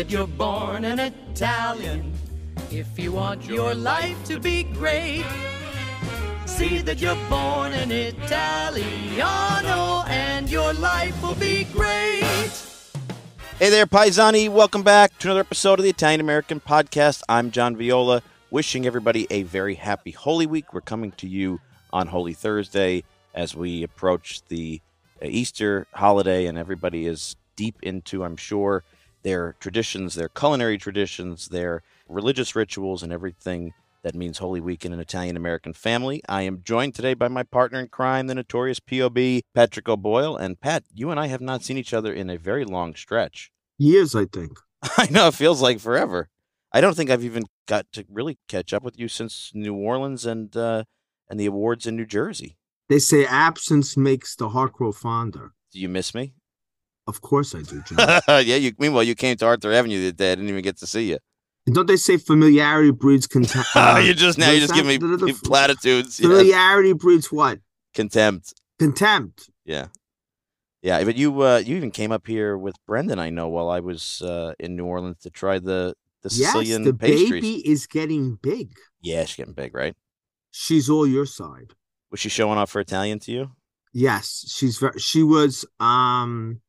that you're born an Italian. If you want your life to be great, see that you're born an Italiano and your life will be great. Hey there, Paisani. Welcome back to another episode of the Italian American Podcast. I'm John Viola, wishing everybody a very happy Holy Week. We're coming to you on Holy Thursday as we approach the Easter holiday, and everybody is deep into, I'm sure, their traditions, their culinary traditions, their religious rituals, and everything that means Holy Week in an Italian American family. I am joined today by my partner in crime, the notorious POB, Patrick O'Boyle. And Pat, you and I have not seen each other in a very long stretch. Years, I think. I know it feels like forever. I don't think I've even got to really catch up with you since New Orleans and uh, and the awards in New Jersey. They say absence makes the heart grow fonder. Do you miss me? Of course I do, John. yeah. You meanwhile you came to Arthur Avenue the day. I didn't even get to see you. And don't they say familiarity breeds contempt? Oh, you just now you just give me platitudes. yes. Familiarity breeds what? Contempt. Contempt. Yeah. Yeah, but you uh, you even came up here with Brendan, I know, while I was uh, in New Orleans to try the the Sicilian yes, the pastries. baby is getting big. Yeah, she's getting big, right? She's all your side. Was she showing off her Italian to you? Yes, she's very. She was. Um,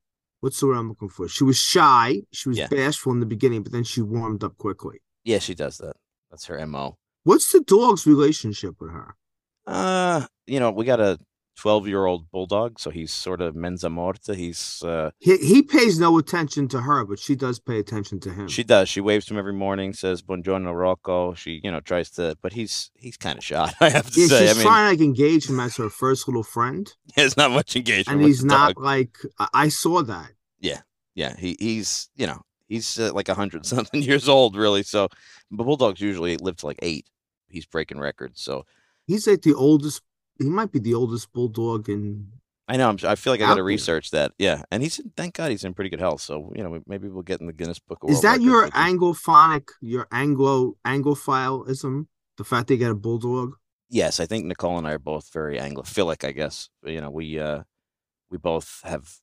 what's the word I'm looking for? She was shy. She was Yeah. bashful in the beginning, but then she warmed up quickly. Yeah, she does that. That's her mo. What's the dog's relationship with her? Uh, you know, we got a twelve-year-old bulldog, so he's sort of mensa morta. He's uh, He he pays no attention to her, but she does pay attention to him. she does. She waves to him every morning, says "Buongiorno, Rocco." She, you know, tries to, but he's he's kind of shot. I have to yeah, say. she's I mean, trying to like, engage him as her first little friend, there's not much engagement. and he's not dog. like I, I saw that. Yeah, yeah, he he's you know he's uh, like a hundred something years old, really. So, but bulldogs usually live to like eight. He's breaking records. So He's like the oldest. He might be the oldest bulldog in. I know. I'm, I feel like I got to research that. Yeah, and he's in- thank God he's in pretty good health. So you know maybe we'll get in the Guinness Book of Is World that your anglophonic, your Anglo Anglophileism? The fact they got a bulldog. Yes, I think Nicole and I are both very Anglophilic. I guess you know we uh we both have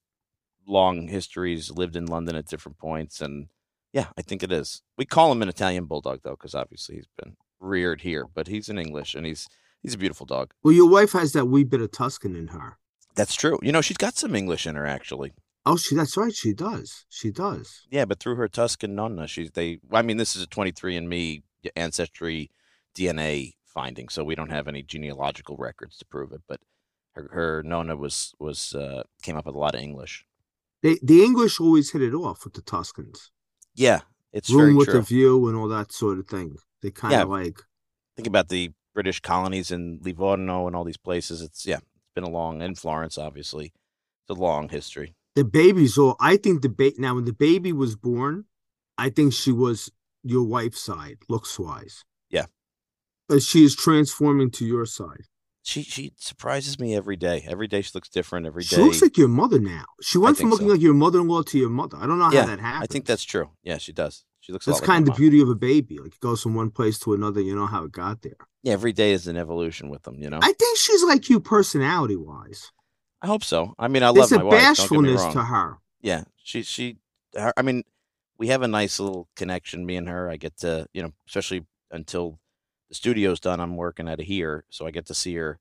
long histories, lived in London at different points, and yeah, I think it is. We call him an Italian bulldog though, because obviously he's been reared here, but he's in English and he's he's a beautiful dog. Well, your wife has that wee bit of Tuscan in her. That's true. You know, she's got some English in her actually. Oh, she. That's right. She does. She does. Yeah, but through her Tuscan nonna, she's they. I mean, this is a 23andMe ancestry DNA finding, so we don't have any genealogical records to prove it. But her, her nonna was was uh, came up with a lot of English. They the English always hit it off with the Tuscans. Yeah, it's Room very with true. a view and all that sort of thing. They kind Yeah. of like. Think about the British colonies in Livorno and all these places. It's yeah, it's been a long in Florence, obviously, it's a long history. the baby's all i think the ba- now when the baby was born i think she was your wife's side looks wise Yeah. but she is transforming to your side She she surprises me every day. Every day she looks different. Every day she looks like your mother now she went from looking so. like your mother-in-law to your mother i don't know Yeah, how that happened I think that's true. Yeah, she does. She looks. that's like kind of the beauty of a baby like it goes from one place to another you know how it got there Yeah, every day is an evolution with them. You know. i think she's like you personality wise I hope so. I mean, I there's love a my wife. Don't get me bashfulness wrong. to her Yeah, she she. Her, I mean, we have a nice little connection. Me and her. I get to you know, especially until the studio's done. I'm working out of here, so I get to see her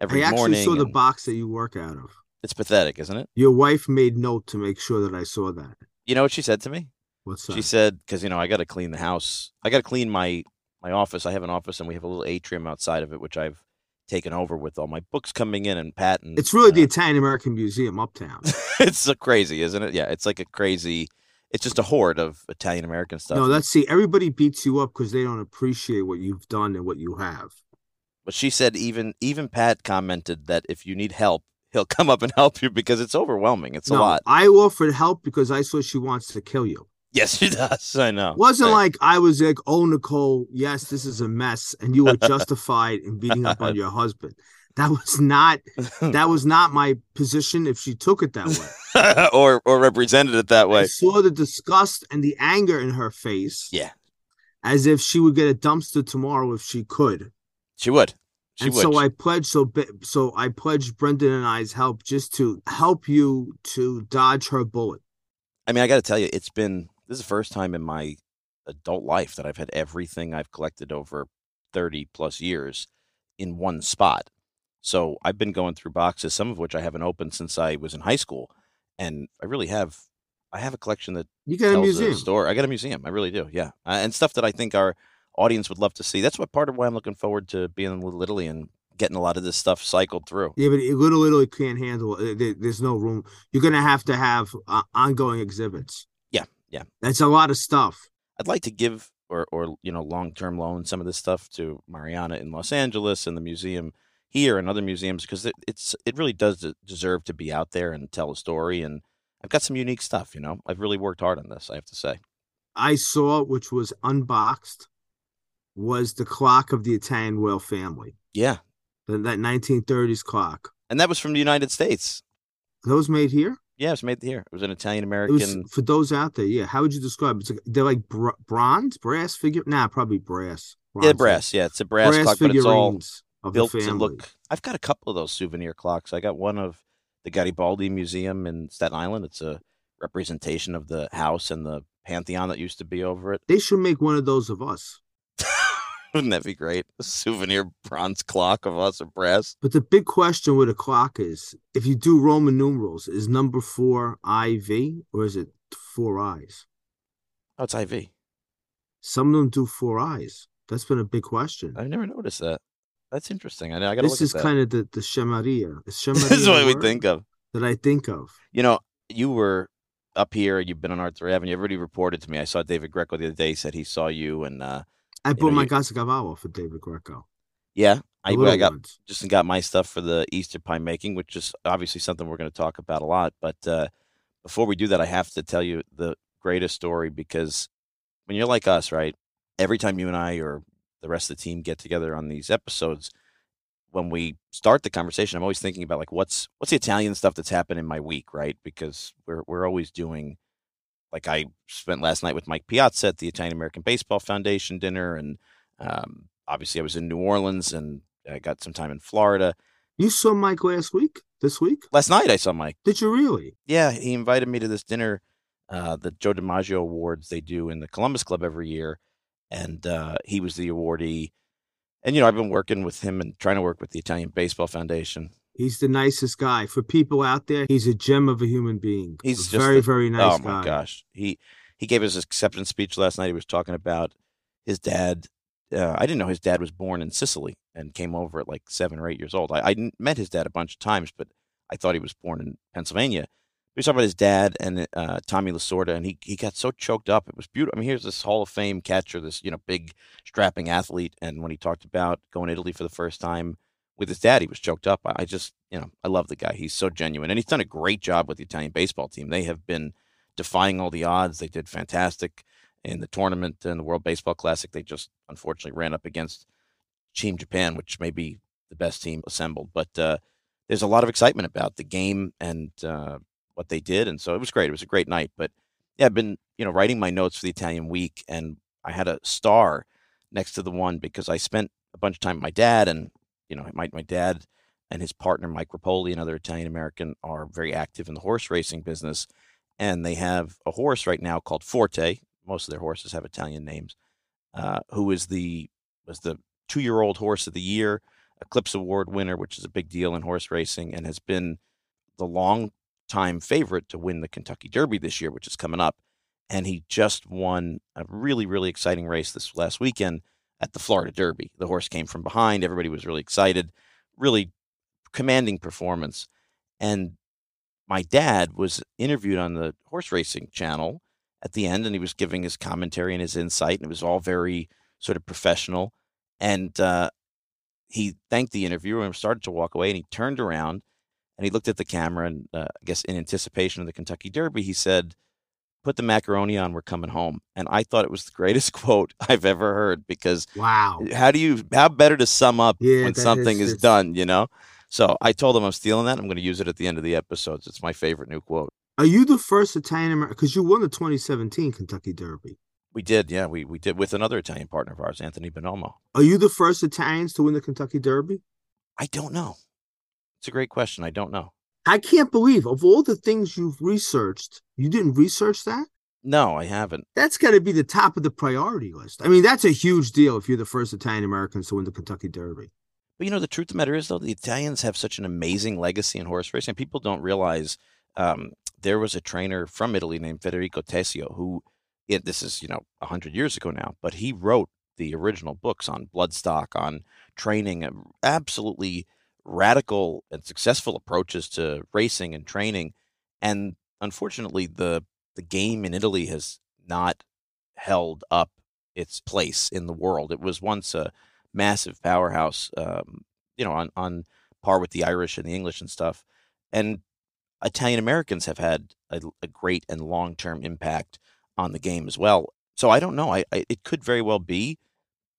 every i actually morning. saw the box that you work out of It's pathetic, isn't it? your wife made note to make sure that i saw that You know what she said to me? What's that She said, because you know, I got to clean the house. I got to clean my my office. I have an office, and we have a little atrium outside of it, which I've taken over with all my books coming in and patents. it's really the uh, italian american museum uptown it's a crazy, isn't it? Yeah, it's like a crazy. It's just a horde of Italian American stuff. No, let's see, everybody beats you up because they don't appreciate what you've done and what you have. But she said even even Pat commented that if you need help, he'll come up and help you because it's overwhelming. It's no, a lot. I offered help because I saw she wants to kill you. Yes, she does. I know. Wasn't Right. like I was like, oh Nicole, yes, this is a mess, and you were justified in beating up on your husband. That was not that was not my position if she took it that way. or or represented it that way. I saw the disgust and the anger in her face. Yeah. As if she would get a dumpster tomorrow if she could. She would. She and would. so I pledged so bi- so I pledged Brendan and I's help just to help you to dodge her bullet. I mean, I got to tell you, it's been This is the first time in my adult life that I've had everything I've collected over 30 plus years in one spot. So I've been going through boxes, some of which I haven't opened since I was in high school, and I really have. I have a collection that You got a museum. store. I got a museum. I really do. Yeah, uh, and stuff that I think our audience would love to see. That's what part of why I'm looking forward to being in Little Italy and getting a lot of this stuff cycled through. Yeah, but it- Little Italy can't handle it. There's no room. You're gonna have to have uh, ongoing exhibits. Yeah. That's a lot of stuff. I'd like to give or or you know long term loan some of this stuff to Mariana in Los Angeles and the museum here and other museums because it, it's it really does deserve to be out there and tell a story. And I've got some unique stuff. You know, I've really worked hard on this. I have to say. I saw, which was unboxed, was the clock of the Italian royal family. Yeah, That that 1930s clock. and that was from the United States. Those made here. Yeah, it was made here. It was an Italian It American. for those out there. Yeah, how would you describe it? It's like, they're like br- bronze, brass figure. Nah, probably brass. Yeah, brass. Yeah, it's a brass, clock, but it's all built to look. I've got a couple of those souvenir clocks. I got one of the Garibaldi Museum in Staten Island. It's a representation of the house and the pantheon that used to be over it. They should make one of those of us. Wouldn't that be great? A souvenir bronze clock of us of brass. But the big question with a clock is if you do Roman numerals, is number four IV or is it four eyes? Oh, it's IV. Some of them do four eyes. That's been a big question. I've never noticed that. That's interesting. I, know. I got This look is at that. kind of the, the Shemaria. Shemaria this is what we think of. that I think of. You know, you were up here. You've been on Arthur Avenue. Everybody reported to me. I saw David Greco the other day. He said he saw you, and uh, I You bought know, my Casa for David Greco. yeah, I, I got ones. just got my stuff for the Easter pie making, which is obviously something we're going to talk about a lot. But uh, before we do that, I have to tell you the greatest story because when you're like us, right? Every time you and I or the rest of the team get together on these episodes, when we start the conversation, I'm always thinking about like what's what's the Italian stuff that's happened in my week, right? Because we're we're always doing like I spent last night with Mike Piazza at the Italian American Baseball Foundation dinner, and um, obviously I was in New Orleans and I got some time in Florida. You saw Mike last week? This week? Last night I saw Mike. Did you really? Yeah, he invited me to this dinner, uh, the Joe DiMaggio Awards they do in the Columbus Club every year, and uh, he was the awardee. And you know, I've been working with him and trying to work with the Italian Baseball Foundation. He's the nicest guy. For people out there, he's a gem of a human being. He's very, a- very nice oh guy. my gosh, he he gave his acceptance speech last night. He was talking about his dad. Uh, I didn't know his dad was born in Sicily and came over at like seven or eight years old. I, I met his dad a bunch of times, but I thought he was born in Pennsylvania. He was talking about his dad and uh, Tommy Lasorda, and he he got so choked up. It was beautiful. I mean, here's this Hall of Fame catcher, this you know big strapping athlete, and when he talked about going to Italy for the first time with his dad, he was choked up. I, just you know I love the guy. He's so genuine, and he's done a great job with the Italian baseball team. They have been defying all the odds. They did fantastic in the tournament and the World Baseball Classic. They just unfortunately ran up against Team Japan, which may be the best team assembled. But uh, there's a lot of excitement about the game and uh, what they did, and so it was great. It was a great night. But yeah, I've been you know writing my notes for the Italian week, and I had a star next to the one because I spent a bunch of time with my dad, and you know my my dad and his partner Mike Repole, another Italian American, are very active in the horse racing business, and they have a horse right now called Forte. Most of their horses have Italian names. Uh, who is the was the two year old horse of the year, Eclipse Award winner, which is a big deal in horse racing, and has been the long time favorite to win the Kentucky Derby this year, which is coming up. And he just won a really, really exciting race this last weekend at the Florida Derby. The horse came from behind. Everybody was really excited, really commanding performance. And my dad was interviewed on the horse racing channel at the end, and he was giving his commentary and his insight, and it was all very sort of professional. And uh, he thanked the interviewer and started to walk away, and he turned around and he looked at the camera, and uh, I guess in anticipation of the Kentucky Derby, he said, "Put the macaroni on, we're coming home." And I thought it was the greatest quote I've ever heard because Wow. how do you how better to sum up Yeah, when something is- is done, you know? So I told him I'm stealing that. I'm going to use it at the end of the episodes. It's my favorite new quote. Are you the first Italian American? Because you won the 2017 Kentucky Derby. We did, yeah, we we did with another Italian partner of ours, Anthony Bonomo. Are you the first Italians to win the Kentucky Derby? I don't know. It's a great question. I don't know. I can't believe of all the things you've researched, you didn't research that. No, I haven't. That's got to be the top of the priority list. I mean, that's a huge deal if you're the first Italian Americans to win the Kentucky Derby. But you know, the truth of the matter is, though, the Italians have such an amazing legacy in horse racing. People don't realize um, there was a trainer from Italy named Federico Tessio who, it, this is you know hundred years ago now, but he wrote the original books on bloodstock, on training, absolutely radical and successful approaches to racing and training. And unfortunately, the the game in Italy has not held up its place in the world. It was once a massive powerhouse, um, you know, on on par with the Irish and the English and stuff. And Italian Americans have had a, a great and long term impact on the game as well. So I don't know. I, I, it could very well be,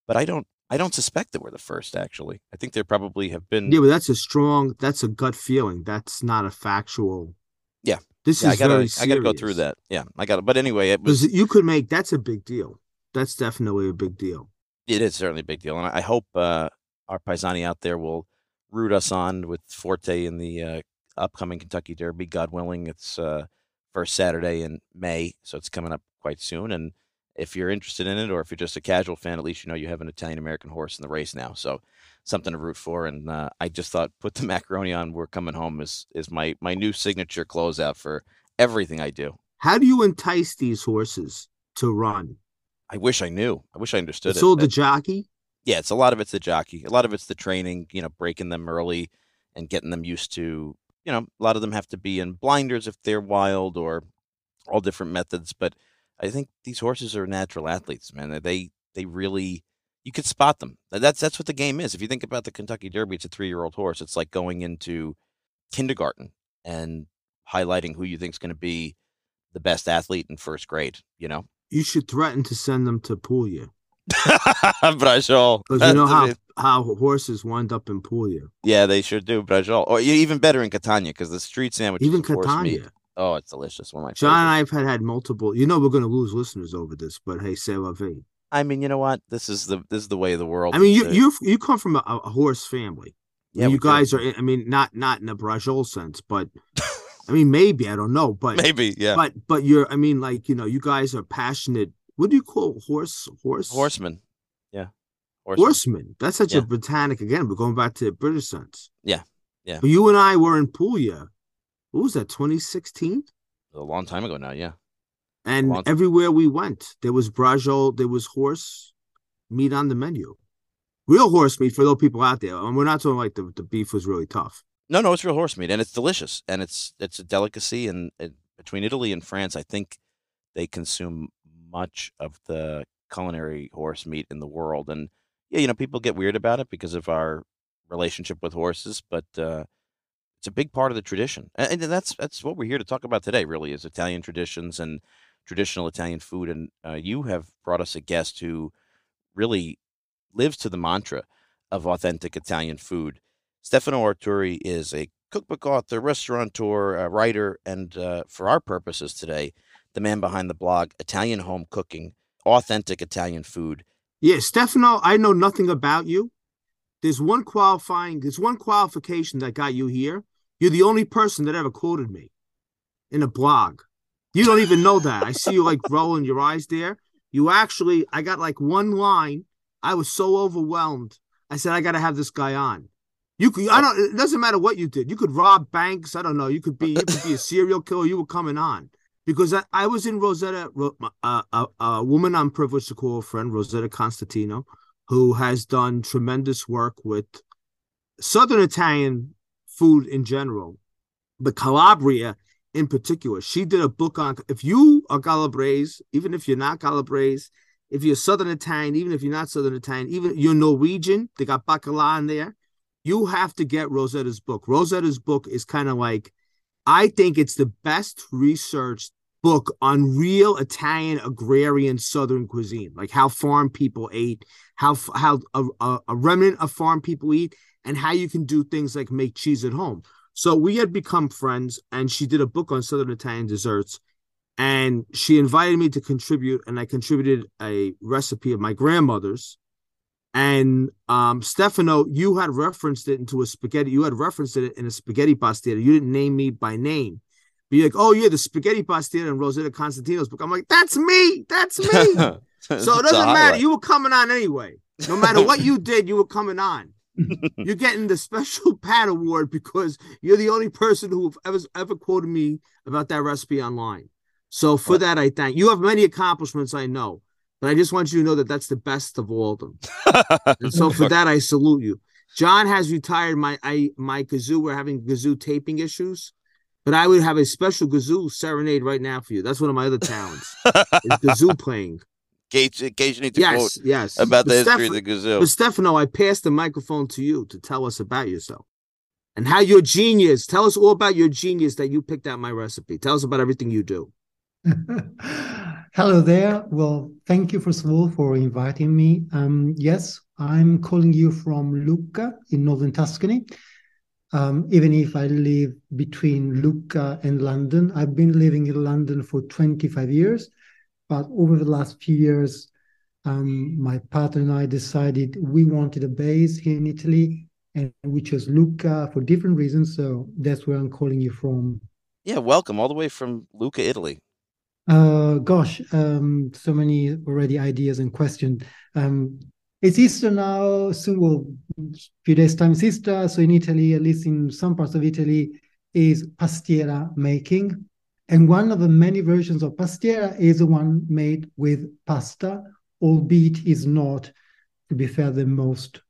but I don't I don't suspect that we're the first. Actually, I think there probably have been. Yeah, but that's a strong. That's a gut feeling. That's not a factual. Yeah, this yeah, is I gotta very I gotta go through that. Yeah, I got it. But anyway, it was. you could make that's a big deal. That's definitely a big deal. It is certainly a big deal, and I hope uh, our paisani out there will root us on with Forte in the uh, upcoming Kentucky Derby. God willing, it's uh, first Saturday in May, so it's coming up quite soon, and if you're interested in it or if you're just a casual fan, at least you know you have an Italian American horse in the race now. So something to root for. And uh, I just thought put the macaroni on. We're coming home is is my my new signature closeout for everything I do. How do you entice these horses to run? I wish I knew. I wish I understood it's it. all the jockey. Yeah, it's a lot of it's the jockey. A lot of it's the training. You know, breaking them early and getting them used to. You know, a lot of them have to be in blinders if they're wild or all different methods. But I think these horses are natural athletes, man. They they really you could spot them. That's that's what the game is. If you think about the Kentucky Derby, it's a three year old horse. It's like going into kindergarten and highlighting who you think is going to be the best athlete in first grade. You know, you should threaten to send them to Puglia. Brajol. Because you know how, how horses wind up in Puglia. Yeah, they sure do. Brajol. Or even better in Catania because the street sandwich. Even Catania. Oh, it's delicious. One of my John and I have had, had multiple. You know, we're going to lose listeners over this, but hey, say la vie. I mean, you know what? This is the this is the way of the world. I mean, you you you come from a, a horse family. Yeah, you guys are. I mean, not not in a Brajol sense, but I mean, maybe I don't know, but maybe yeah. But but you're. I mean, like you know, you guys are passionate. What do you call horse horse horseman? Yeah, horseman. horseman. That's such yeah. a Britannic again. We're going back to the British sense. Yeah, yeah. But you and I were in Puglia. What was that? 2016. A long time ago now. Yeah. And everywhere we went, there was brajol, there was horse meat on the menu. Real horse meat for those people out there. And we're not talking like the, the beef was really tough. No, no, it's real horse meat, and it's delicious, and it's it's a delicacy. And, and between Italy and France, I think they consume much of the culinary horse meat in the world. And yeah, you know, people get weird about it because of our relationship with horses, but uh, it's a big part of the tradition, and, and that's that's what we're here to talk about today. Really, is Italian traditions and traditional Italian food. And uh, you have brought us a guest who really lives to the mantra of authentic Italian food. Stefano Arturi is a cookbook author, restaurateur, writer, and uh, for our purposes today, the man behind the blog Italian Home Cooking, authentic Italian food. Yeah, Stefano, I know nothing about you. There's one qualifying, there's one qualification that got you here. You're the only person that ever quoted me in a blog. You don't even know that. I see you like rolling your eyes there. You actually, I got like one line. I was so overwhelmed. I said, I got to have this guy on. You could, I don't, it doesn't matter what you did. You could rob banks. I don't know. You could be, you could be a serial killer. You were coming on because I, I was in Rosetta, uh, a, a woman I'm privileged to call a friend, Rosetta Costantino, who has done tremendous work with Southern Italian food in general, but Calabria in particular. She did a book on if you are Calabrese, even if you're not Calabrese, if you're Southern Italian, even if you're not Southern Italian, even you're Norwegian, they got bacala in there. You have to get Rosetta's book. Rosetta's book is kind of like, I think it's the best researched book on real Italian agrarian Southern cuisine, like how farm people ate, how how a, a, a remnant of farm people eat, and how you can do things like make cheese at home. So we had become friends, and she did a book on Southern Italian desserts. And she invited me to contribute, and I contributed a recipe of my grandmother's. And um, Stefano, you had referenced it into a spaghetti. You had referenced it in a spaghetti pasta. You didn't name me by name, be like, oh yeah, the spaghetti pastiera and Rosetta Costantino's book. I'm like, that's me, that's me. so it doesn't matter. You were coming on anyway. No matter what you did, you were coming on. You're getting the special Pat Award because you're the only person who ever ever quoted me about that recipe online. So for that, I thank you. Have many accomplishments, I know, but I just want you to know that that's the best of all of them. and so for that, I salute you. John has retired my I my kazoo. We're having kazoo taping issues, but I would have a special kazoo serenade right now for you. That's one of my other talents. is kazoo playing. Case, in case you need to Yes, quote yes. about the But history Steph- of the gazelle. But Stefano, I passed the microphone to you to tell us about yourself and how you're genius. Tell us all about your genius that you picked out my recipe. Tell us about everything you do. Hello there. Well, thank you first of all for inviting me. Um, yes, I'm calling you from Lucca in northern Tuscany. Um, even if I live between Lucca and London, I've been living in London for 25 years. But over the last few years, um, my partner and I decided we wanted a base here in Italy, and we chose Lucca for different reasons. So that's where I'm calling you from. yeah, welcome all the way from Lucca, Italy. Uh, gosh, um, so many already ideas and questions. Um, it's Easter now, soon, well, few days time is Easter. So in Italy, at least in some parts of Italy, is pastiera making. And one of the many versions of pastiera is the one made with pasta, albeit is not, to be fair, the most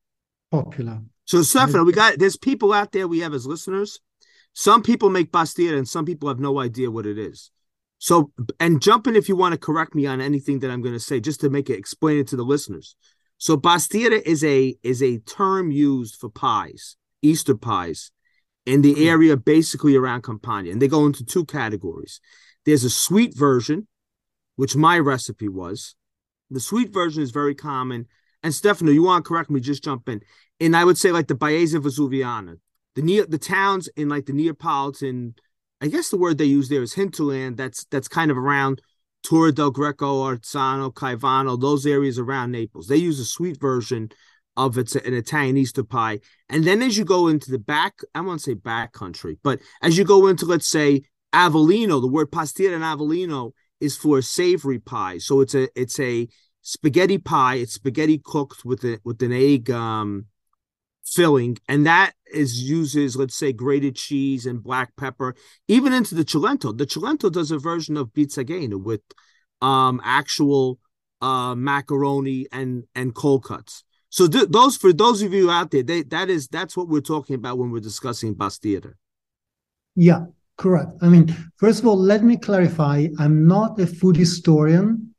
popular. So, Stefano, we got there's people out there we have as listeners. Some people make pastiera and some people have no idea what it is. So, and jump in if you want to correct me on anything that I'm going to say, just to make it explain it to the listeners. So, pastiera is a is a term used for pies, Easter pies, in the mm-hmm. area basically around Campania, and they go into two categories. There's a sweet version, which my recipe was. The sweet version is very common. And Stefano, you want to correct me? Just jump in and I would say like the Baeza Vesuviana, the near the towns in like the Neapolitan, I guess the word they use there is hinterland. That's that's kind of around Torre del Greco, Arzano, Caivano, those areas around Naples. They use a sweet version of it's an Italian Easter pie. And then as you go into the back, I won't say back country, but as you go into let's say Avellino, the word pastiera in Avellino is for savory pie. So it's a it's a spaghetti pie. It's spaghetti cooked with a with an egg um filling, and that is uses let's say grated cheese and black pepper, even into the Cilento. The Cilento does a version of pizzagena with um actual uh macaroni and and cold cuts. So th- those for those of you out there, they that is that's what we're talking about when we're discussing pastiera. Yeah, correct. I mean, first of all, let me clarify. I'm not a food historian.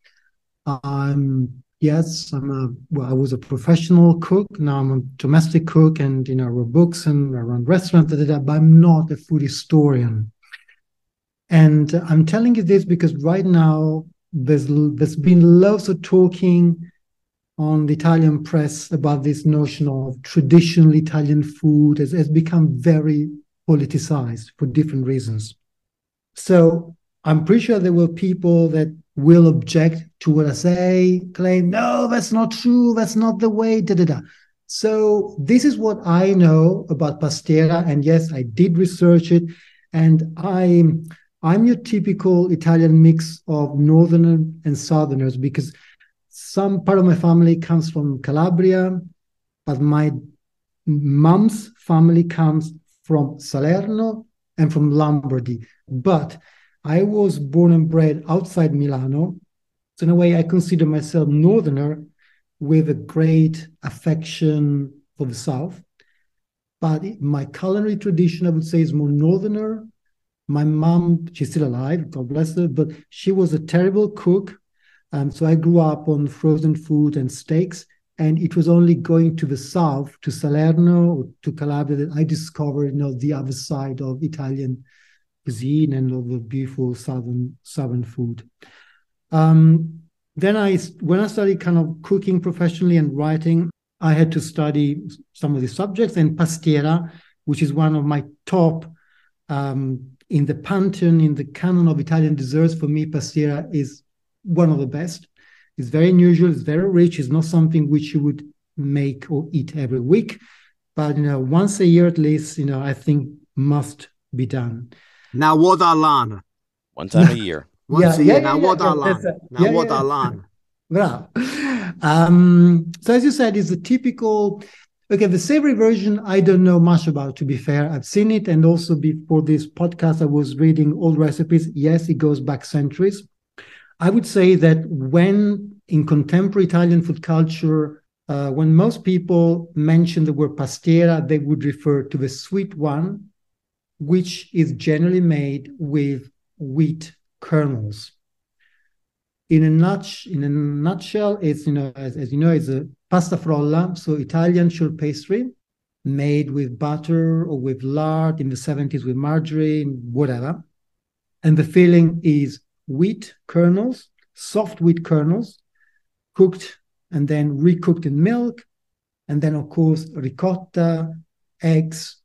I'm yes, I'm a well, I was a professional cook. Now I'm a domestic cook, and you know, I wrote books and I run restaurants. Da, but I'm not a food historian. And I'm telling you this because right now there's there's been lots of talking on the Italian press about this notion of traditional Italian food has, has become very politicized for different reasons. So I'm pretty sure there were people that will object to what I say, claim, no, that's not true, that's not the way, da da da. So this is what I know about pastiera, and yes, I did research it, and I'm I'm your typical Italian mix of northerners and southerners because some part of my family comes from Calabria, but my mom's family comes from Salerno and from Lombardy. But I was born and bred outside Milano. So, in a way, I consider myself northerner with a great affection for the South. But my culinary tradition, I would say, is more northerner. My mom, she's still alive, God bless her, but she was a terrible cook. Um, so I grew up on frozen food and steaks. And it was only going to the south, to Salerno to Calabria, that I discovered, you know, the other side of Italian cuisine and of the beautiful southern southern food. Um, then I, when I started kind of cooking professionally and writing, I had to study some of the subjects. And pastiera, which is one of my top um, in the pantheon, in the canon of Italian desserts, for me, pastiera is one of the best. It's very unusual. It's very rich. It's not something which you would make or eat every week, but you know, once a year at least, you know, I think must be done. Now what Alana? One time a year. Once Yeah, a year. yeah, Now yeah, what yeah, that's Alana? Now Yeah, what yeah. Alana? Well, um, so as you said, it's a typical. Okay, the savory version, I don't know much about. To be fair, I've seen it, and also before this podcast, I was reading old recipes. Yes, it goes back centuries. I would say that when in contemporary Italian food culture, uh, when most people mention the word pastiera, they would refer to the sweet one, which is generally made with wheat kernels. In a nutsh in a nutshell it's you know as, as you know it's a pasta frolla so italian short pastry made with butter or with lard in the 70s with margarine whatever. And the filling is wheat kernels soft wheat kernels cooked and then recooked in milk and then of course ricotta eggs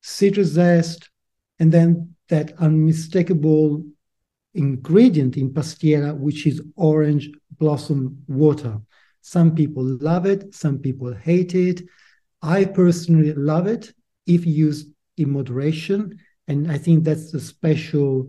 citrus zest and then that unmistakable ingredient in pastiera, which is orange blossom water. Some people love it, some people hate it. I personally love it if used in moderation. And I think that's the special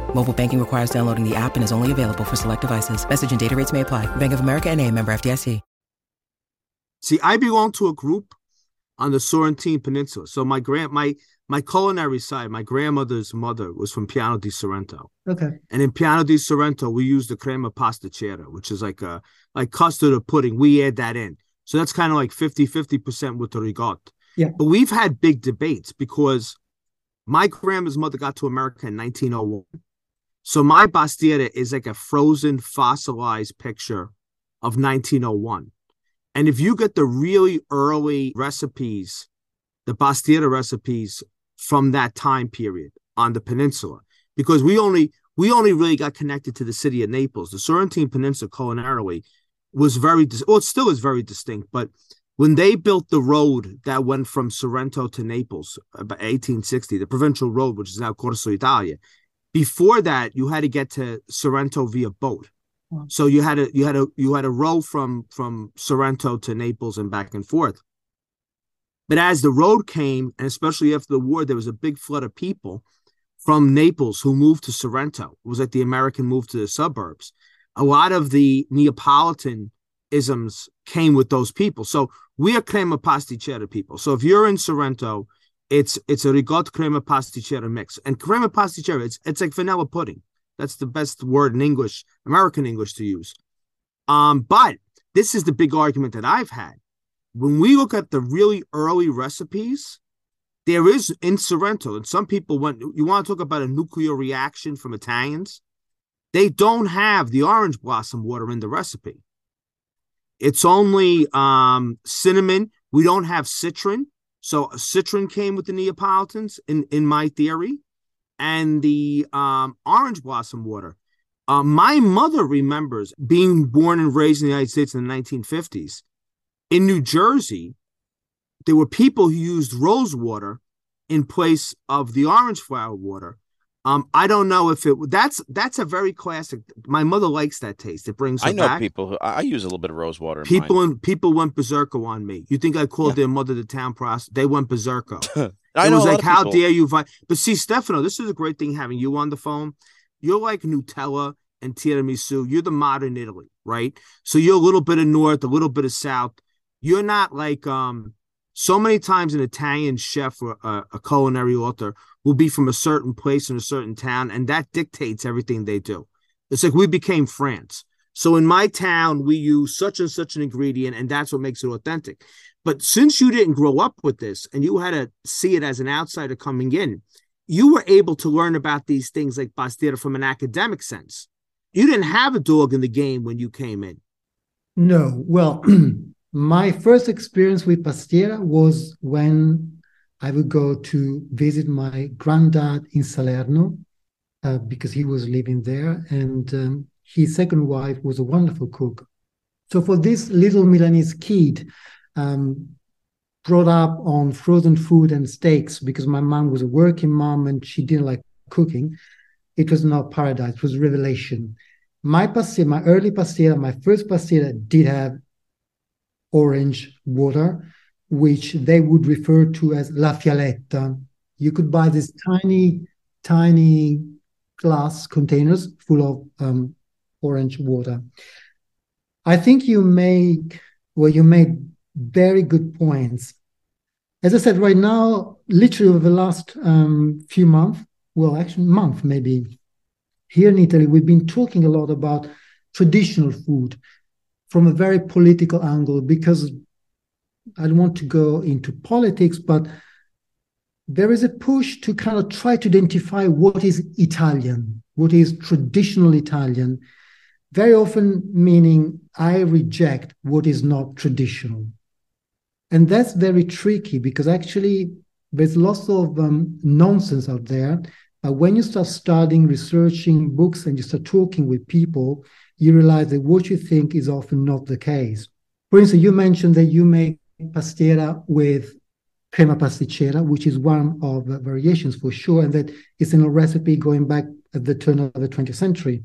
Mobile banking requires downloading the app and is only available for select devices. Message and data rates may apply. Bank of America and a member FDIC. See, I belong to a group on the Sorrentine Peninsula. So my grand my my culinary side, my grandmother's mother was from Piano di Sorrento. Okay. And in Piano di Sorrento, we use the crema pasticcera, which is like a like custard or pudding. We add that in. So that's kind of like 50 50% with the ricotta. Yeah. But we've had big debates because my grandma's mother got to America in 1901. So my pastiera is like a frozen, fossilized picture of 1901. And if you get the really early recipes, the pastiera recipes from that time period on the peninsula, because we only we only really got connected to the city of Naples. The Sorrentine Peninsula culinarily was very well, it still is very distinct. But when they built the road that went from Sorrento to Naples uh, about 1860, the provincial road, which is now Corso Italia, before that you had to get to Sorrento via boat. Mm. So you had a you had a you had a row from from Sorrento to Naples and back and forth. But as the road came, and especially after the war, there was a big flood of people from Naples who moved to Sorrento. It was like the American move to the suburbs. A lot of the Neapolitan isms came with those people. So we are crema pasticcera people. So if you're in Sorrento, it's it's a ricotta crema pasticcera mix. And crema pasticcera, it's it's like vanilla pudding. That's the best word in English, American English to use. Um, but this is the big argument that I've had. When we look at the really early recipes, there is in Sorrento, and some people went, you want to talk about a nuclear reaction from Italians? They don't have the orange blossom water in the recipe. It's only um, cinnamon. We don't have citron. So citron came with the Neapolitans in, in my theory. And the um, orange blossom water. Uh, my mother remembers being born and raised in the United States in the 1950s. In New Jersey, there were people who used rose water in place of the orange flower water. Um, I don't know if it that's that's a very classic. My mother likes that taste. It brings I know back. people who I use a little bit of rose water. In People and people went berserker on me. You think I called Yeah. their mother the town prostitute? They went berserker. I it know was like, how people- dare you? Vi-? But see, Stefano, this is a great thing having you on the phone. You're like Nutella and tiramisu. You're the modern Italy, right? So you're a little bit of north, a little bit of south. You're not like um. So many times, an Italian chef or a, a culinary author will be from a certain place in a certain town, and that dictates everything they do. It's like we became France. So in my town, we use such and such an ingredient, and that's what makes it authentic. But since you didn't grow up with this and you had to see it as an outsider coming in, you were able to learn about these things like pastiera from an academic sense. You didn't have a dog in the game when you came in. No, well, my first experience with pastiera was when I would go to visit my granddad in Salerno. uh, because he was living there, and um, his second wife was a wonderful cook. So for this little Milanese kid, um, brought up on frozen food and steaks because my mom was a working mom and she didn't like cooking. It was not paradise; it was revelation. My pastiera, my early pastiera, my first pastiera did have orange water, which they would refer to as la fialetta. You could buy these tiny, tiny glass containers full of um, orange water. I think you make well, you made very good points. As I said, right now, literally over the last um, few months, well, actually, month maybe, here in Italy, we've been talking a lot about traditional food from a very political angle because I don't want to go into politics, but there is a push to kind of try to identify what is Italian, what is traditional Italian, very often meaning I reject what is not traditional. And that's very tricky because actually there's lots of um, nonsense out there. But when you start studying, researching books, and you start talking with people, you realize that what you think is often not the case. For instance, you mentioned that you make pastiera with crema pasticcera, which is one of the variations for sure, and that is in a recipe going back at the turn of the 20th century.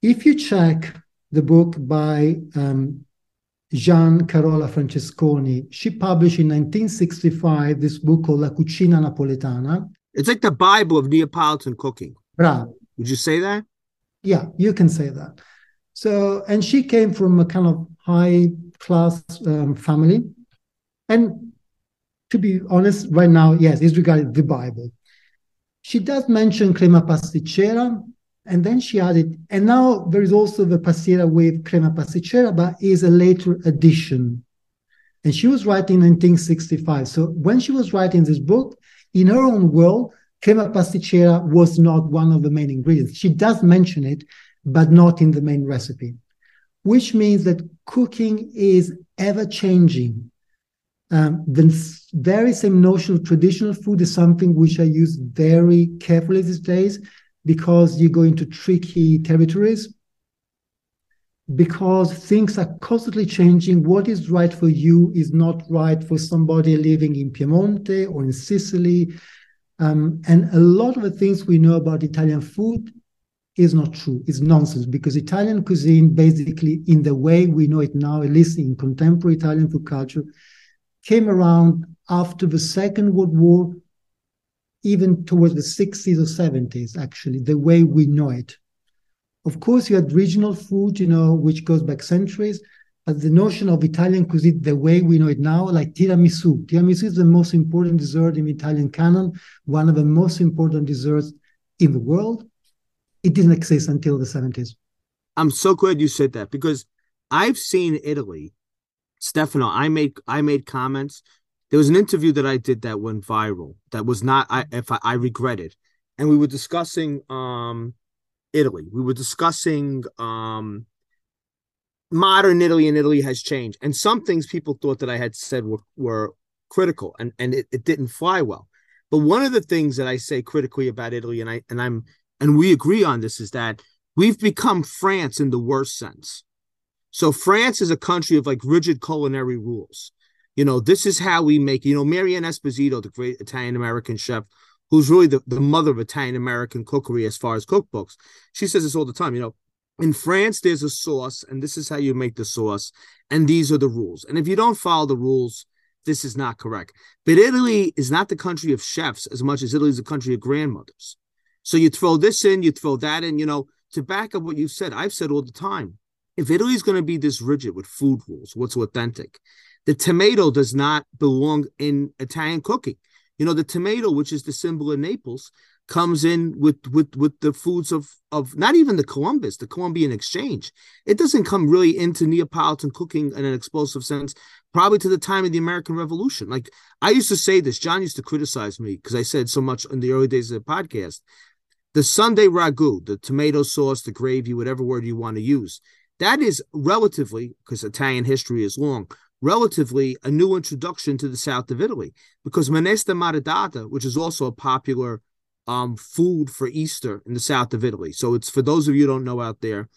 If you check the book by um, Jeanne Carola Francesconi, she published in 1965 this book called La Cucina Napoletana. It's like the Bible of Neapolitan cooking. Bravo. Would you say that? Yeah, you can say that. So, and she came from a kind of high class um, family. And to be honest, right now, yes, it's regarding the Bible. She does mention crema pasticcera, and then she added, and now there is also the pastiera with crema pasticcera, but is a later addition. And she was writing in 1965. So when she was writing this book, in her own world, crema pasticcera was not one of the main ingredients. She does mention it, but not in the main recipe, which means that cooking is ever changing. Um, the very same notion of traditional food is something which I use very carefully these days because you go into tricky territories, because things are constantly changing. What is right for you is not right for somebody living in Piemonte or in Sicily. Um, and a lot of the things we know about Italian food is not true. It's nonsense because Italian cuisine, basically, in the way we know it now, at least in contemporary Italian food culture, came around after the Second World War, even towards the 60s or 70s, actually, the way we know it. Of course, you had regional food, you know, which goes back centuries, but the notion of Italian cuisine, the way we know it now, like tiramisu. Tiramisu is the most important dessert in Italian canon, one of the most important desserts in the world it didn't exist until the 70s. I'm so glad you said that because I've seen Italy. Stefano, I made I made comments. There was an interview that I did that went viral. That was not I if I, I regret it. And we were discussing um Italy. We were discussing um modern Italy and Italy has changed. And some things people thought that I had said were, were critical and, and it, it didn't fly well. But one of the things that I say critically about Italy, and I and I'm and we agree on this, is that we've become France in the worst sense. So France is a country of like rigid culinary rules. You know, this is how we make, you know, Mary Ann Esposito, the great Italian American chef, who's really the, the mother of Italian American cookery as far as cookbooks. She says this all the time, you know, in France, there's a sauce, and this is how you make the sauce, and these are the rules. And if you don't follow the rules, this is not correct. But Italy is not the country of chefs as much as Italy is a country of grandmothers. So you throw this in, you throw that in, you know, to back up what you said, I've said all the time. If Italy's going to be this rigid with food rules, what's authentic? The tomato does not belong in Italian cooking. You know, the tomato, which is the symbol of Naples, comes in with with with the foods of of not even the Columbus, the Columbian exchange. It doesn't come really into Neapolitan cooking in an explosive sense, probably to the time of the American Revolution. Like I used to say this, John used to criticize me because I said so much in the early days of the podcast. The Sunday ragu, the tomato sauce, the gravy, whatever word you want to use, that is relatively, because Italian history is long, relatively a new introduction to the south of Italy. Because Menesta maridata, which is also a popular um, food for Easter in the south of Italy. So it's for those of you don't know out there,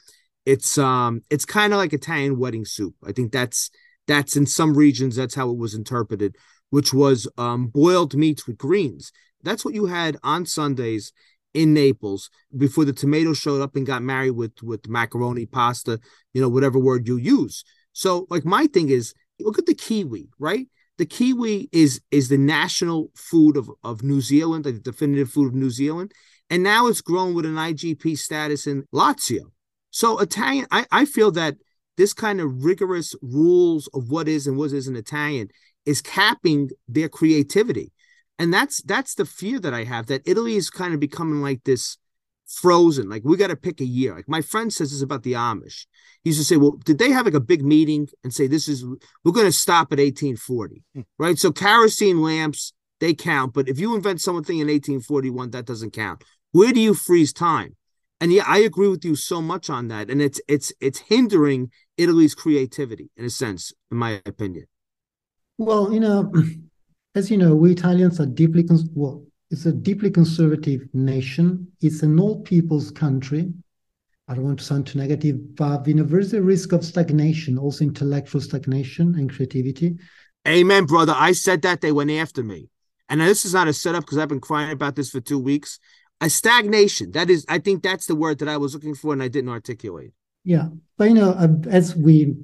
it's um it's kind of like Italian wedding soup. I think that's that's in some regions that's how it was interpreted, which was um boiled meats with greens. That's what you had on Sundays in Naples before the tomato showed up and got married with with macaroni, pasta, you know, whatever word you use. So like my thing is look at the kiwi, right? The kiwi is is the national food of, of New Zealand, the definitive food of New Zealand. And now it's grown with an IGP status in Lazio. So Italian, I, I feel that this kind of rigorous rules of what is and what isn't Italian is capping their creativity. And that's that's the fear that I have that Italy is kind of becoming like this frozen. Like we got to pick a year. Like my friend says this about the Amish. He used to say, "Well, did they have like a big meeting and say this is we're going to stop at 1840, hmm. right? So kerosene lamps they count, but if you invent something in 1841, that doesn't count. Where do you freeze time? and yeah, I agree with you so much on that, and it's it's it's hindering Italy's creativity in a sense, in my opinion. Well, you know, as you know, we Italians are deeply cons- well. It's a deeply conservative nation. It's an old people's country. I don't want to sound too negative, but you know, there's a risk of stagnation, also intellectual stagnation and creativity. Amen, brother. I said that they went after me. And this is not a setup because I've been crying about this for two weeks a stagnation. That is, I think that's the word that I was looking for and I didn't articulate. Yeah, but you know, uh, as we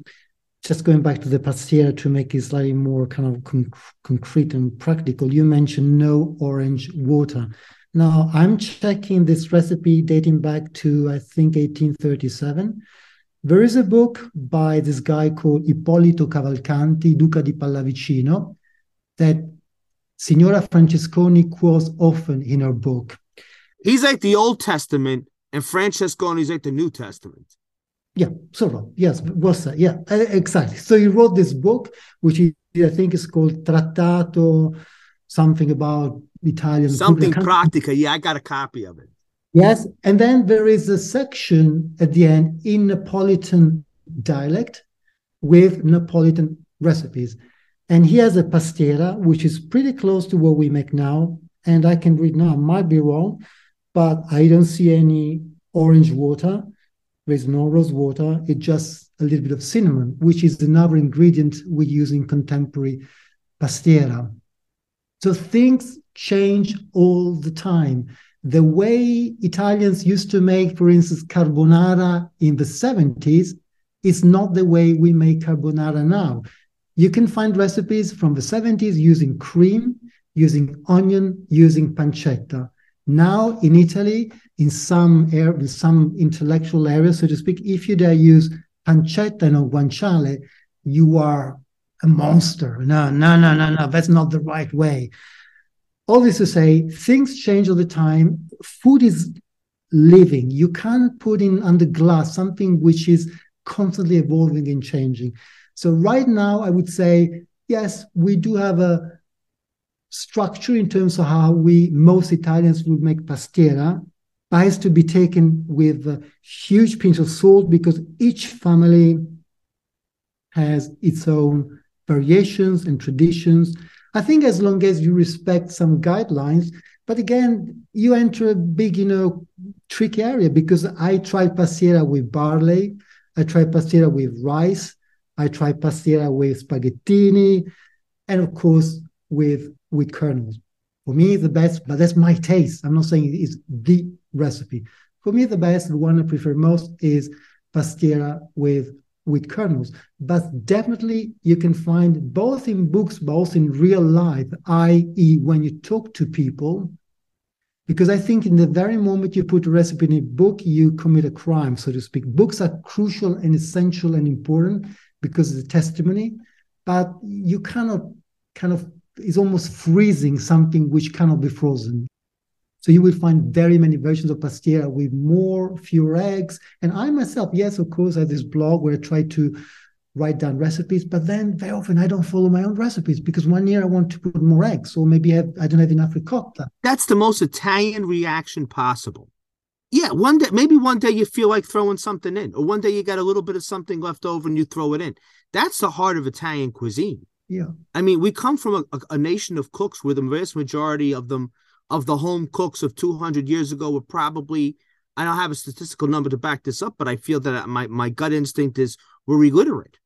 just going back to the pastiera to make it slightly more kind of con- concrete and practical, you mentioned no orange water. Now I'm checking this recipe dating back to I think 1837. There is a book by this guy called Ippolito Cavalcanti, Duca di Pallavicino, that Signora Francesconi quotes often in her book. He's like the Old Testament, and Francesconi's like the New Testament. Yeah, sort of. Yes, was that? Yeah, exactly. So he wrote this book, which he, I think is called Trattato, something about Italian. Something pratica. Yeah, I got a copy of it. Yes, and then there is a section at the end in Napolitan dialect with Napolitan recipes. And he has a pastiera, which is pretty close to what we make now. And I can read now, I might be wrong, but I don't see any orange water. There's no rose water. It's just a little bit of cinnamon, which is another ingredient we use in contemporary pastiera. So things change all the time. The way Italians used to make, for instance, carbonara in the 70s is not the way we make carbonara now. You can find recipes from the 70s using cream, using onion, using pancetta. Now in Italy, in some air, in some intellectual areas, so to speak, if you dare use pancetta and guanciale, you are a monster. No, no, no, no, no. That's not the right way. All this to say, things change all the time. Food is living. You can't put in under glass something which is constantly evolving and changing. So right now, I would say, yes, we do have a structure in terms of how we most Italians would make pastiera, but has to be taken with a huge pinch of salt because each family has its own variations and traditions. I think as long as you respect some guidelines, but again, you enter a big, you know, tricky area because I tried pastiera with barley, I tried pastiera with rice, I tried pastiera with spaghettini, and of course with with kernels. For me, the best, but that's my taste. I'm not saying it's the recipe. For me, the best, the one I prefer most is pastiera with with kernels. But definitely you can find both in books, both in real life, i.e., when you talk to people. Because I think in the very moment you put a recipe in a book, you commit a crime, so to speak. Books are crucial and essential and important because of the testimony, but you cannot kind of is almost freezing something which cannot be frozen. So you will find very many versions of pastiera with more, fewer eggs. And I myself, yes, of course, I have this blog where I try to write down recipes, but then very often I don't follow my own recipes because one year I want to put more eggs, or maybe I, have, I don't have enough ricotta. That's the most Italian reaction possible. Yeah, one day, maybe one day you feel like throwing something in, or one day you got a little bit of something left over and you throw it in. That's the heart of Italian cuisine. Yeah. I mean, we come from a, a, nation of cooks where the vast majority of them of the home cooks of 200 years ago were probably I don't have a statistical number to back this up, but I feel that my my gut instinct is we're illiterate.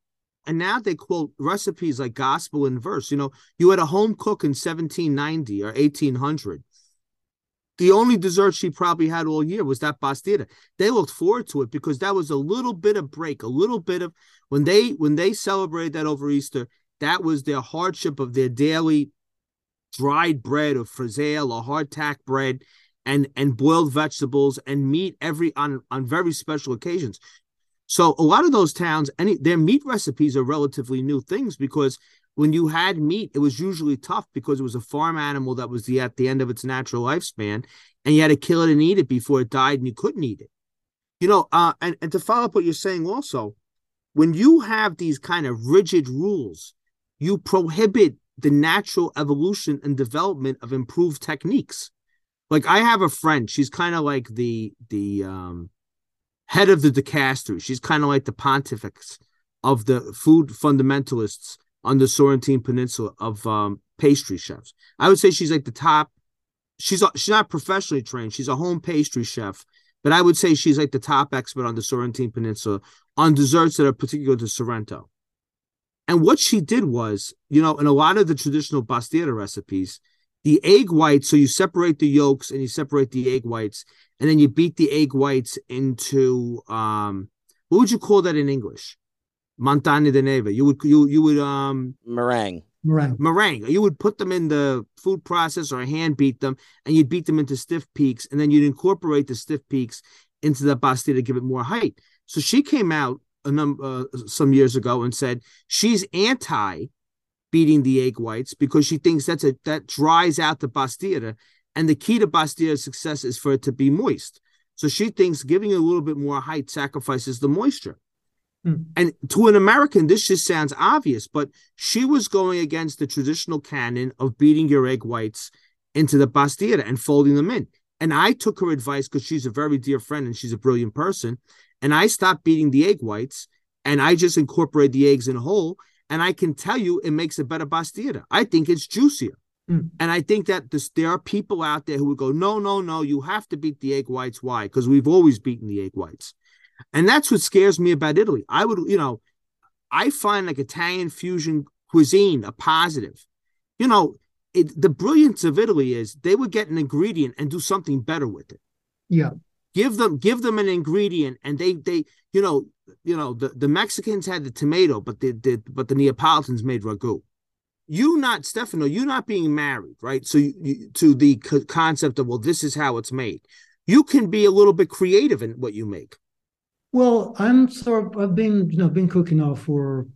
And now they quote recipes like gospel and verse. You know, you had a home cook in 1790 or 1800. The only dessert she probably had all year was that pastiera. They looked forward to it because that was a little bit of break, a little bit of when they when they celebrated that over Easter, that was their hardship of their daily dried bread or friselle or hardtack bread and and boiled vegetables and meat every on on very special occasions. So a lot of those towns, any their meat recipes are relatively new things because when you had meat, it was usually tough because it was a farm animal that was the, at the end of its natural lifespan, and you had to kill it and eat it before it died, and you couldn't eat it. You know, uh, and, and to follow up what you're saying also, when you have these kind of rigid rules, you prohibit the natural evolution and development of improved techniques. Like I have a friend, she's kind of like the the um head of the dicastery. She's kind of like the pontifex of the food fundamentalists on the Sorrentine Peninsula of um, pastry chefs. I would say she's like the top. She's she's not professionally trained. She's a home pastry chef, but I would say she's like the top expert on the Sorrentine Peninsula on desserts that are particular to Sorrento. And what she did was, you know, in a lot of the traditional pastiera recipes, the egg whites, so you separate the yolks and you separate the egg whites, and then you beat the egg whites into um what would you call that in English? Montagne de neve. You would you you would um meringue. Meringue. Meringue. You would put them in the food process or hand beat them, and you'd beat them into stiff peaks, and then you'd incorporate the stiff peaks into the pastiera to give it more height. So she came out a number uh, some years ago and said she's anti beating the egg whites because she thinks that's a that dries out the pastiera and the key to Pastiera's success is for it to be moist. So she thinks giving it a little bit more height sacrifices the moisture. Hmm. And to an American, this just sounds obvious, but she was going against the traditional canon of beating your egg whites into the pastiera and folding them in. And I took her advice because she's a very dear friend and she's a brilliant person. And I stop beating the egg whites and I just incorporate the eggs in whole. And I can tell you it makes a better pastiera. I think it's juicier. Mm. And I think that this, there are people out there who would go, no, no, no, you have to beat the egg whites. Why? Because we've always beaten the egg whites. And that's what scares me about Italy. I would, you know, I find like Italian fusion cuisine a positive. You know, it, the brilliance of Italy is they would get an ingredient and do something better with it. Yeah. Give them give them an ingredient and they they you know you know the, the Mexicans had the tomato but the, the but the Neapolitans made ragu you not Stefano, you not being married, right? So you, you, to the co- concept of well, this is how it's made. You can be a little bit creative in what you make. Well, I'm sort of I've been you know been cooking now for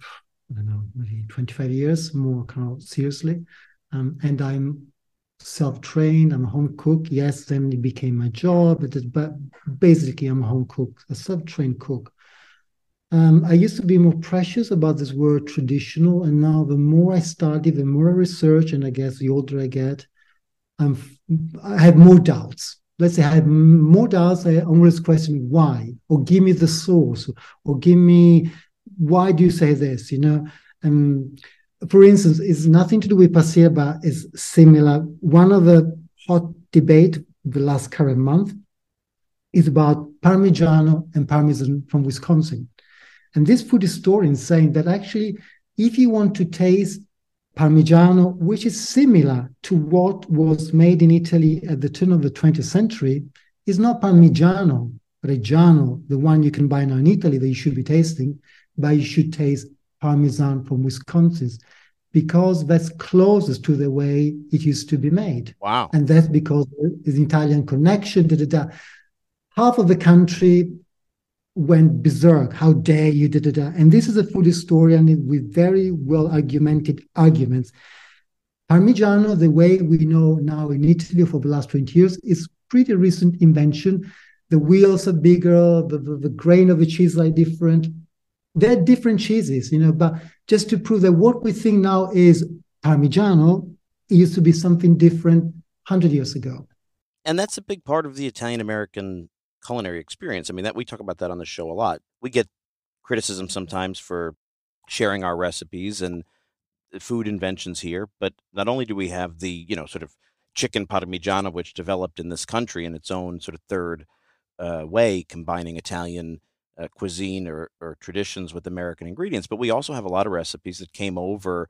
I don't know maybe 25 years more kind of seriously, um, and I'm self-trained. I'm a home cook. Yes, then it became my job, but, basically I'm a home cook, a self-trained cook. Um, I used to be more precious about this word traditional, and now the more I study, the more I research, and I guess the older I get, I'm I have more doubts. Let's say I have more doubts. I always question why, or give me the source, or give me why do you say this? You know, um, for instance, it's nothing to do with Paseba. It's similar. One of the hot debate the last current month is about Parmigiano and Parmesan from Wisconsin and this food historian is saying that actually, if you want to taste Parmigiano, which is similar to what was made in Italy at the turn of the 20th century, is not Parmigiano, Reggiano, the one you can buy now in Italy that you should be tasting, but you should taste Parmesan from Wisconsin because that's closest to the way it used to be made. Wow. And that's because the Italian connection. Da, da, da. Half of the country went berserk. How dare you? Da, da, da. And this is a food historian with very well argumented arguments. Parmigiano, the way we know now in Italy for the last 20 years, is pretty recent invention. The wheels are bigger, the, the, the grain of the cheese are different. They're different cheeses, you know, but just to prove that what we think now is Parmigiano, it used to be something different 100 years ago. And that's a big part of the Italian American culinary experience. I mean, that we talk about that on the show a lot. We get criticism sometimes for sharing our recipes and food inventions here, but not only do we have the, you know, sort of chicken parmigiana, which developed in this country in its own sort of third uh, way, combining Italian uh, cuisine or, or traditions with American ingredients. But we also have a lot of recipes that came over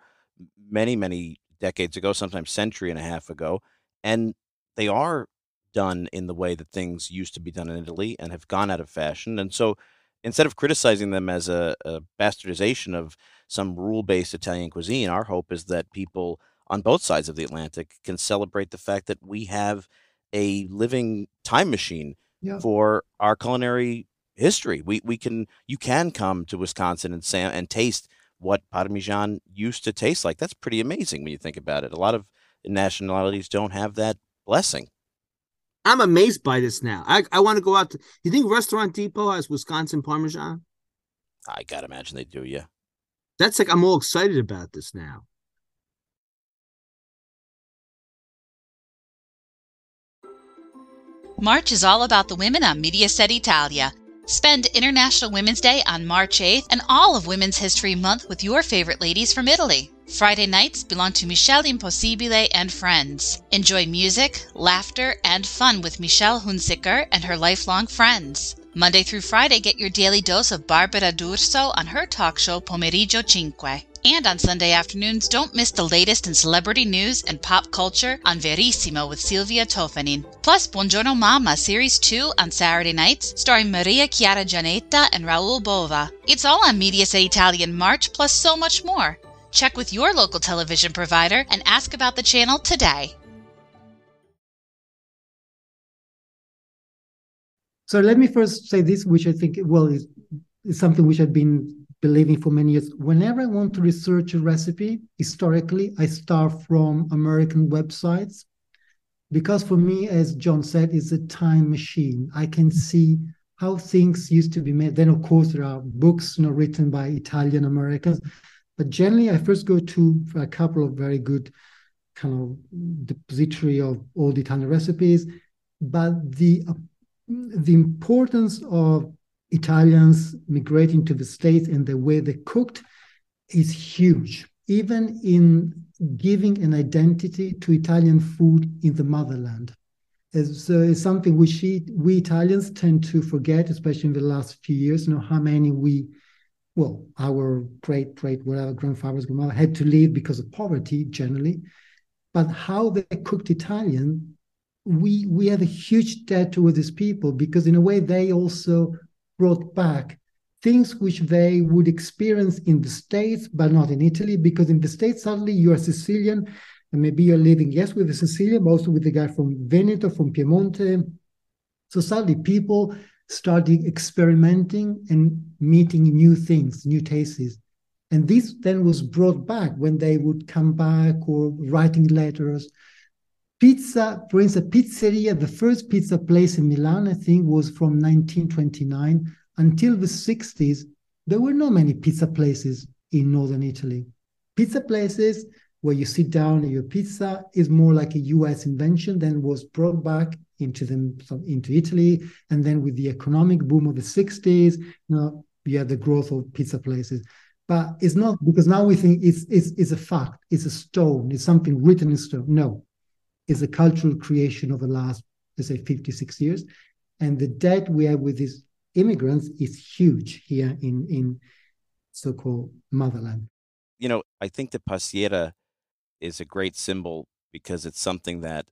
many, many decades ago, sometimes century and a half ago, and they are done in the way that things used to be done in Italy and have gone out of fashion. And so instead of criticizing them as a, a bastardization of some rule based Italian cuisine, our hope is that people on both sides of the Atlantic can celebrate the fact that we have a living time machine yeah. for our culinary history. We we can you can come to Wisconsin and Sam and taste what Parmesan used to taste like. That's pretty amazing when you think about it. A lot of nationalities don't have that blessing. I'm amazed by this now. I, I want to go out. To, you think Restaurant Depot has Wisconsin Parmesan? I gotta imagine they do. Yeah. That's like I'm all excited about this now. March is all about the women on Mediaset Italia. Spend International Women's Day on March 8th and all of Women's History Month with your favorite ladies from Italy. Friday nights belong to Michelle Impossibile and friends. Enjoy music, laughter, and fun with Michelle Hunziker and her lifelong friends. Monday through Friday, get your daily dose of Barbara D'Urso on her talk show Pomeriggio Cinque. And on Sunday afternoons, don't miss the latest in celebrity news and pop culture on Verissimo with Silvia Toffanin. Plus, Buongiorno Mama Series 2 on Saturday nights, starring Maria Chiara Giannetta and Raoul Bova. It's all on Mediaset Italian March, plus so much more. Check with your local television provider and ask about the channel today. So let me first say this, which I think, well, is, is something which I've been believing for many years. Whenever I want to research a recipe, historically, I start from American websites because for me, as John said, it's a time machine. I can see how things used to be made. Then, of course, there are books you know, written by Italian Americans. But generally, I first go to a couple of very good kind of depository of old Italian recipes. But the the importance of Italians migrating to the States and the way they cooked is huge, even in giving an identity to Italian food in the motherland. It's, uh, it's something which we, we Italians tend to forget, especially in the last few years, you know, how many we, well, our great, great, whatever, grandfathers, grandmother had to leave because of poverty generally, but how they cooked Italian, we, we have a huge debt towards these people because in a way they also brought back things which they would experience in the States, but not in Italy, because in the States, suddenly you are Sicilian, and maybe you're living, yes, with a Sicilian, but also with the guy from Veneto, from Piemonte. So suddenly people started experimenting and meeting new things, new tastes. And this then was brought back when they would come back or writing letters. Pizza, for instance, pizzeria, the first pizza place in Milan, I think, was from 1929 until the 60s. There were not many pizza places in northern Italy. Pizza places where you sit down and your pizza is more like a US invention, than was brought back into them into Italy, and then with the economic boom of the 60s, you know, you had the growth of pizza places. But it's not because now we think it's it's it's a fact, it's a stone, it's something written in stone. No, is a cultural creation of the last, let's say, 56 years. And the debt we have with these immigrants is huge here in, in so-called motherland. You know, I think the pastiera is a great symbol because it's something that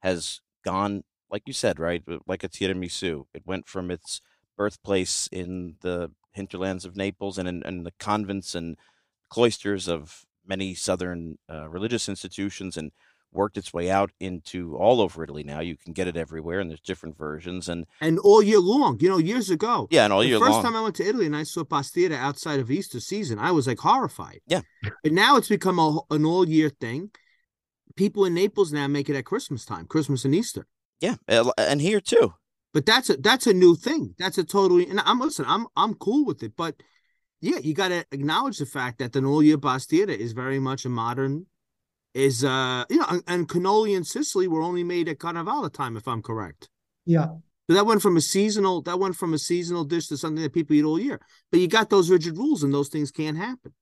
has gone, like you said, right, like a tiramisu. It went from its birthplace in the hinterlands of Naples and in, in the convents and cloisters of many southern uh, religious institutions and worked its way out into all over Italy now. You can get it everywhere, and there's different versions and and all year long. You know, years ago. Yeah, and all the year first long. time I went to Italy and I saw pastiera outside of Easter season, I was like horrified. Yeah, but now it's become a, an all year thing. People in Naples now make it at Christmas time, Christmas and Easter. Yeah, and here too. But that's a that's a new thing. That's a totally. And I'm listen. I'm I'm cool with it, but yeah, you got to acknowledge the fact that the all year pastiera is very much a modern is uh you know and, and cannoli in Sicily were only made at Carnival time, if I'm correct. Yeah. So that went from a seasonal that went from a seasonal dish to something that people eat all year. But you got those rigid rules and those things can't happen.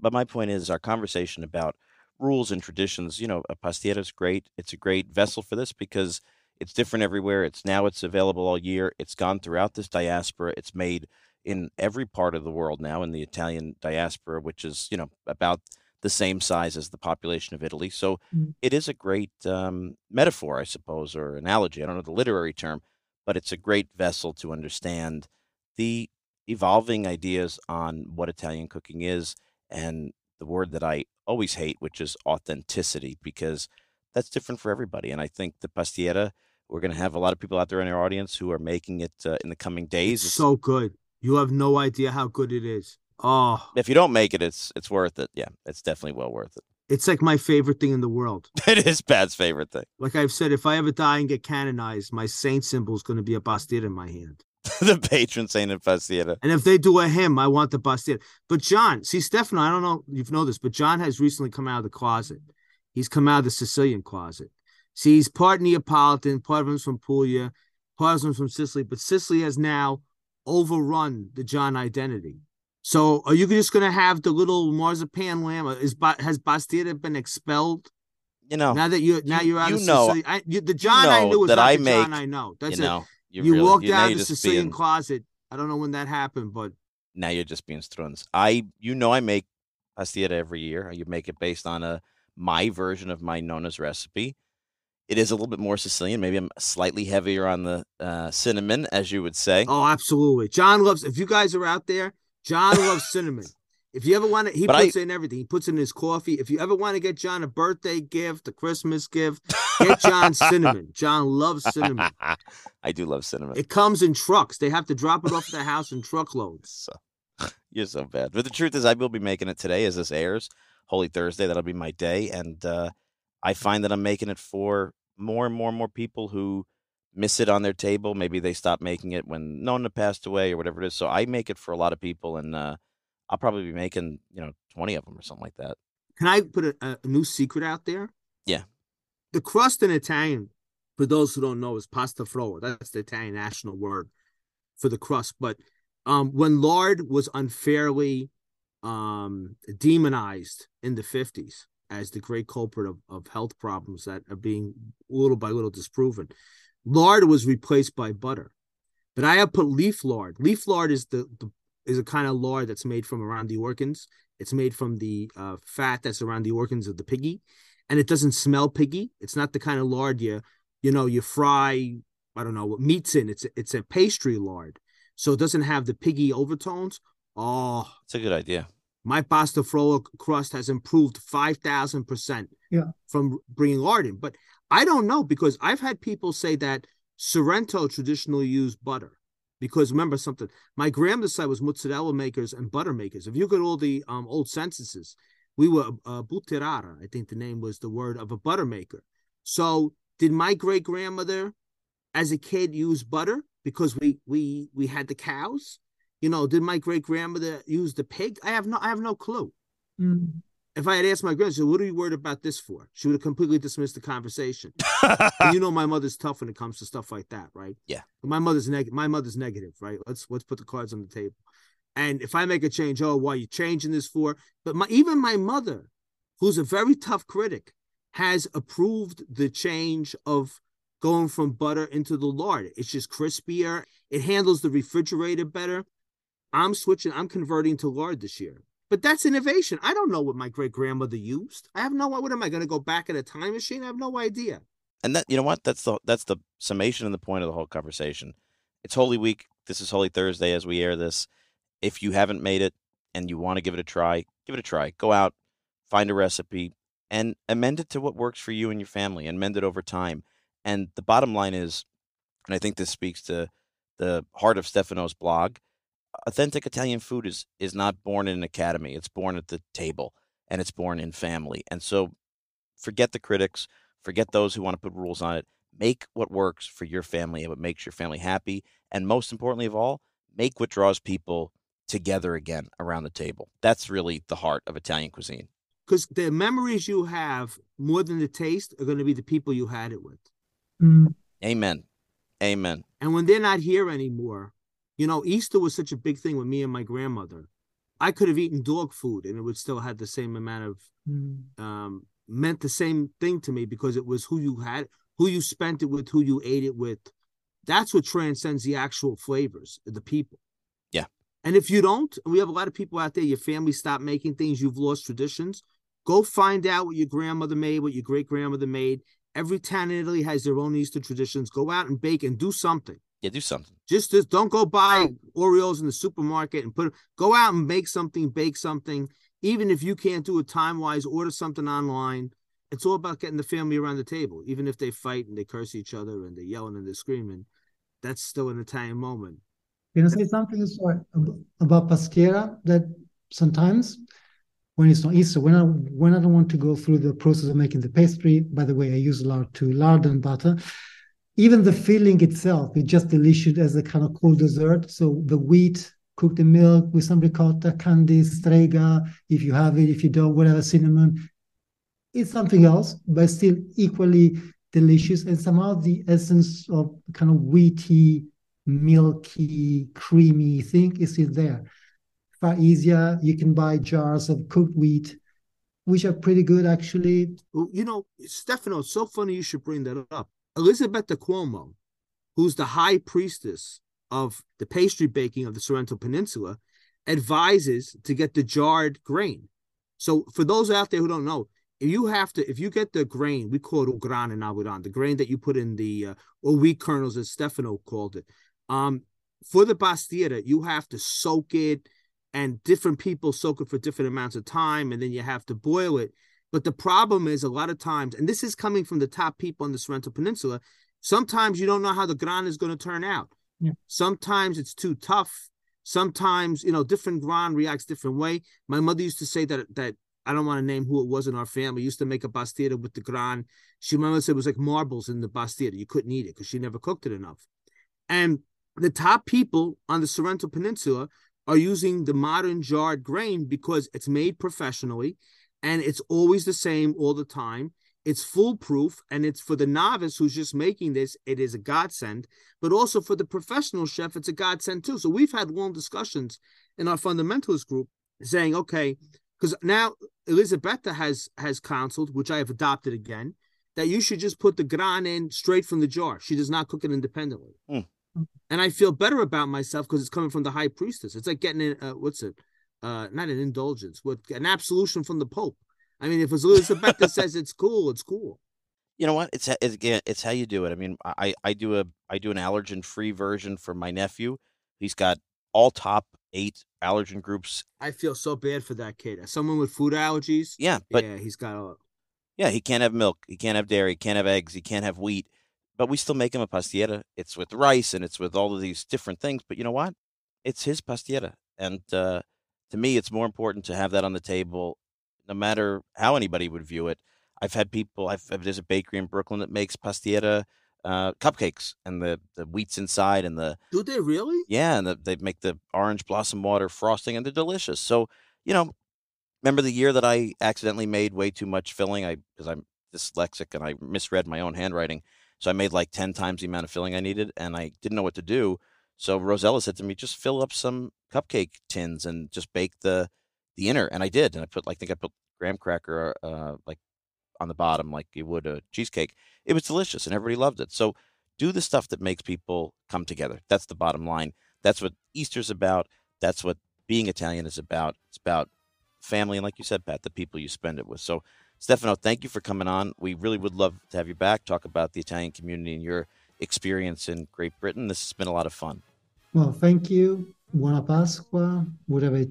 But my point is our conversation about rules and traditions, you know, a pastiera is great. It's a great vessel for this because it's different everywhere. It's now it's available all year. It's gone throughout this diaspora. It's made in every part of the world now in the Italian diaspora, which is you know about the same size as the population of Italy. So Mm. it is a great um, metaphor, I suppose, or analogy. I don't know the literary term, but it's a great vessel to understand the evolving ideas on what Italian cooking is and the word that I always hate, which is authenticity, because that's different for everybody. And I think the pastiera, we're going to have a lot of people out there in our audience who are making it uh, in the coming days. It's so good. You have no idea how good it is. Oh, if you don't make it, it's it's worth it. Yeah, it's definitely well worth it. it's like my favorite thing in the world. It is Pat's favorite thing. Like I've said, if I ever die and get canonized, my saint symbol is going to be a bastida in my hand. the patron saint of pastiera. And if they do a hymn, I want the bastida. But John, see, Stefano, I don't know if you know this, but John has recently come out of the closet. He's come out of the Sicilian closet. See, he's part Neapolitan, part of him's from Puglia, part of him's from Sicily, but Sicily has now overrun the John identity. So are you just going to have the little marzipan lamb? Is Ba- has Bastida been expelled You know, now that you now you- you're out you of know- Sicily? I, you, the John I know knew was that not I the John I know. That's you it. know, you, You really, walked out of the Sicilian being, closet. I don't know when that happened, but now you're just being struns. I, you know, I make pastiera every year. You make it based on a my version of my Nona's recipe. It is a little bit more Sicilian. Maybe I'm slightly heavier on the uh, cinnamon, as you would say. Oh, absolutely. John loves. If you guys are out there, John loves cinnamon. If you ever want to, he But I- puts it in everything. He puts it in his coffee. If you ever want to get John a birthday gift, a Christmas gift, get John cinnamon. John loves cinnamon. I do love cinnamon. It comes in trucks. They have to drop it off at the house in truckloads. So you're so bad. But the truth is, I will be making it today as this airs, Holy Thursday. That'll be my day, and uh, I find that I'm making it for more and more and more people who miss it on their table. Maybe they stop making it when Nona passed away or whatever it is. So I make it for a lot of people, and uh, I'll probably be making you know 20 of them or something like that. Can I put a, a new secret out there? Yeah. The crust in Italian, for those who don't know, is pasta frolla. That's the Italian national word for the crust. But um, when lard was unfairly um, demonized in the 50s as the great culprit of, of health problems that are being little by little disproven, lard was replaced by butter. But I have put leaf lard. Leaf lard is the, the is a kind of lard that's made from around the organs. It's made from the uh, fat that's around the organs of the piggy, and it doesn't smell piggy. It's not the kind of lard you, you know, you fry. I don't know what meat's in. It's a, it's a pastry lard, so it doesn't have the piggy overtones. Oh, It's a good idea. my pasta frolla crust has improved five thousand percent. Yeah. from bringing lard in, but I don't know because I've had people say that Sorrento traditionally used butter. Because remember something, my grandmother's side was mozzarella makers and butter makers. If you at all the um, old censuses, we were uh, butterara. I think the name was the word of a butter maker. So did my great grandmother, as a kid, use butter because we we we had the cows? You know, did my great grandmother use the pig? I have no I have no clue. Mm. If I had asked my grandmother, what are you worried about this for? She would have completely dismissed the conversation. you know my mother's tough when it comes to stuff like that, right? Yeah. My mother's negative. My mother's negative, right? Let's let's put the cards on the table. And if I make a change, oh, why are you changing this for? But my even my mother, who's a very tough critic, has approved the change of going from butter into the lard. It's just crispier. It handles the refrigerator better. I'm switching. I'm converting to lard this year. But that's innovation. I don't know what my great grandmother used. I have no. Idea. What am I going to go back in a time machine? I have no idea. And that you know what? That's the that's the summation and the point of the whole conversation. It's Holy Week. This is Holy Thursday as we air this. If you haven't made it and you want to give it a try, give it a try. Go out, find a recipe, and amend it to what works for you and your family, and mend it over time. And the bottom line is, and I think this speaks to the heart of Stefano's blog. Authentic Italian food is is not born in an academy. It's born at the table, and it's born in family. And so, forget the critics forget those who want to put rules on it. Make what works for your family and what makes your family happy. And most importantly of all, make what draws people together again around the table. That's really the heart of Italian cuisine. Because the memories you have more than the taste are going to be the people you had it with. Mm. Amen. Amen. And when they're not here anymore, you know, Easter was such a big thing with me and my grandmother. I could have eaten dog food and it would still have the same amount of Mm. um, meant the same thing to me because it was who you had, who you spent it with, who you ate it with. That's what transcends the actual flavors, the people. Yeah. And if you don't, we have a lot of people out there, your family stopped making things, you've lost traditions. Go find out what your grandmother made, what your great grandmother made. Every town in Italy has their own Easter traditions. Go out and bake and do something. Yeah, do something. Just, just don't go buy Oreos in the supermarket and put. Go out and make something, bake something. Even if you can't do it time wise, order something online. It's all about getting the family around the table. Even if they fight and they curse each other and they're yelling and they're screaming, that's still an Italian moment. Can I say something sorry, about pastiera? That sometimes when it's not Easter, when I when I don't want to go through the process of making the pastry. By the way, I use lard too, lard and butter. Even the filling itself is just delicious as a kind of cold dessert. So the wheat cooked in milk with some ricotta, candy, strega, if you have it, if you don't, whatever, cinnamon. It's something else, but still equally delicious. And somehow the essence of kind of wheaty, milky, creamy thing is still there. Far easier. You can buy jars of cooked wheat, which are pretty good actually. You know, Stefano, it's so funny you should bring that up. Elisabetta Cuomo, who's the high priestess of the pastry baking of the Sorrento Peninsula, advises to get the jarred grain. So for those out there who don't know, if you have to, if you get the grain, we call it grana in Avidan, the grain that you put in the uh, or wheat kernels, as Stefano called it. Um, for the pastiera, you have to soak it, and different people soak it for different amounts of time, and then you have to boil it. But the problem is a lot of times, and this is coming from the top people on the Sorrento Peninsula, sometimes you don't know how the gran is going to turn out. Yeah. Sometimes it's too tough. Sometimes, you know, different gran reacts different way. My mother used to say that that I don't want to name who it was in our family. Used to make a pastiera with the gran. She mother said it was like marbles in the pastiera. You couldn't eat it because she never cooked it enough. And the top people on the Sorrento Peninsula are using the modern jarred grain because it's made professionally and it's always the same all the time. It's foolproof and it's for the novice who's just making this, it is a godsend, but also for the professional chef, it's a godsend too. So we've had long discussions in our fundamentalist group saying, okay, because now Elisabetta has has counseled, which I have adopted again, that you should just put the gran in straight from the jar. She does not cook it independently. Mm. And I feel better about myself because it's coming from the high priestess. It's like getting in, uh, what's it? Uh, not an indulgence, but an absolution from the Pope. I mean, if Elisabetta says it's cool, it's cool. You know what? It's it's again, it's how you do it. I mean, I I do a I do an allergen free version for my nephew. He's got all top eight allergen groups. I feel so bad for that kid. As someone with food allergies, Yeah, but yeah, he's got a. yeah, he can't have milk, he can't have dairy, he can't have eggs, he can't have wheat. But we still make him a pastiera. It's with rice and it's with all of these different things. But you know what? It's his pastiera, and uh, to me, it's more important to have that on the table, no matter how anybody would view it. I've had people. I've there's a bakery in Brooklyn that makes pastiera uh, cupcakes, and the the wheat's inside, and the Do they really? yeah, and the, they make the orange blossom water frosting, and they're delicious. So you know, remember the year that I accidentally made way too much filling? I because I'm dyslexic and I misread my own handwriting, so I made like ten times the amount of filling I needed, and I didn't know what to do. So Rosella said to me, "Just fill up some cupcake tins and just bake the the inner," and I did, and I put like I think I put graham cracker uh, like on the bottom like you would a cheesecake. It was delicious, and everybody loved it. So do the stuff that makes people come together. That's the bottom line. That's what Easter's about. That's what being Italian is about. It's about family, and like you said, Pat, the people you spend it with. So, Stefano, thank you for coming on. We really would love to have you back, talk about the Italian community and your experience in Great Britain. This has been a lot of fun. Well, thank you. Buona Pasqua, whatever it,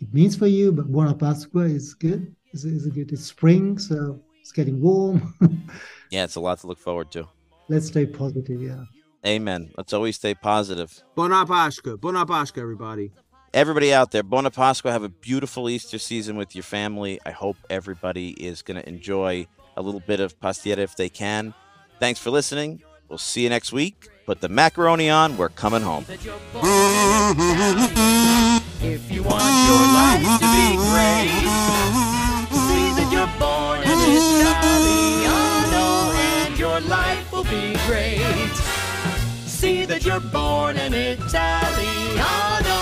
it means for you, but Buona Pasqua is good. It's, it's good. It's spring, so it's getting warm. Yeah, it's a lot to look forward to. Let's stay positive. Yeah. Amen. Let's always stay positive. Buona Pasqua. Buona Pasqua, everybody. Everybody out there, Buona Pasqua. Have a beautiful Easter season with your family. I hope everybody is going to enjoy a little bit of pastiera if they can. Thanks for listening. We'll see you next week. Put the macaroni on. We're coming home. If you want your life to be great, see that you're born in Italiano and your life will be great. See that you're born Italiano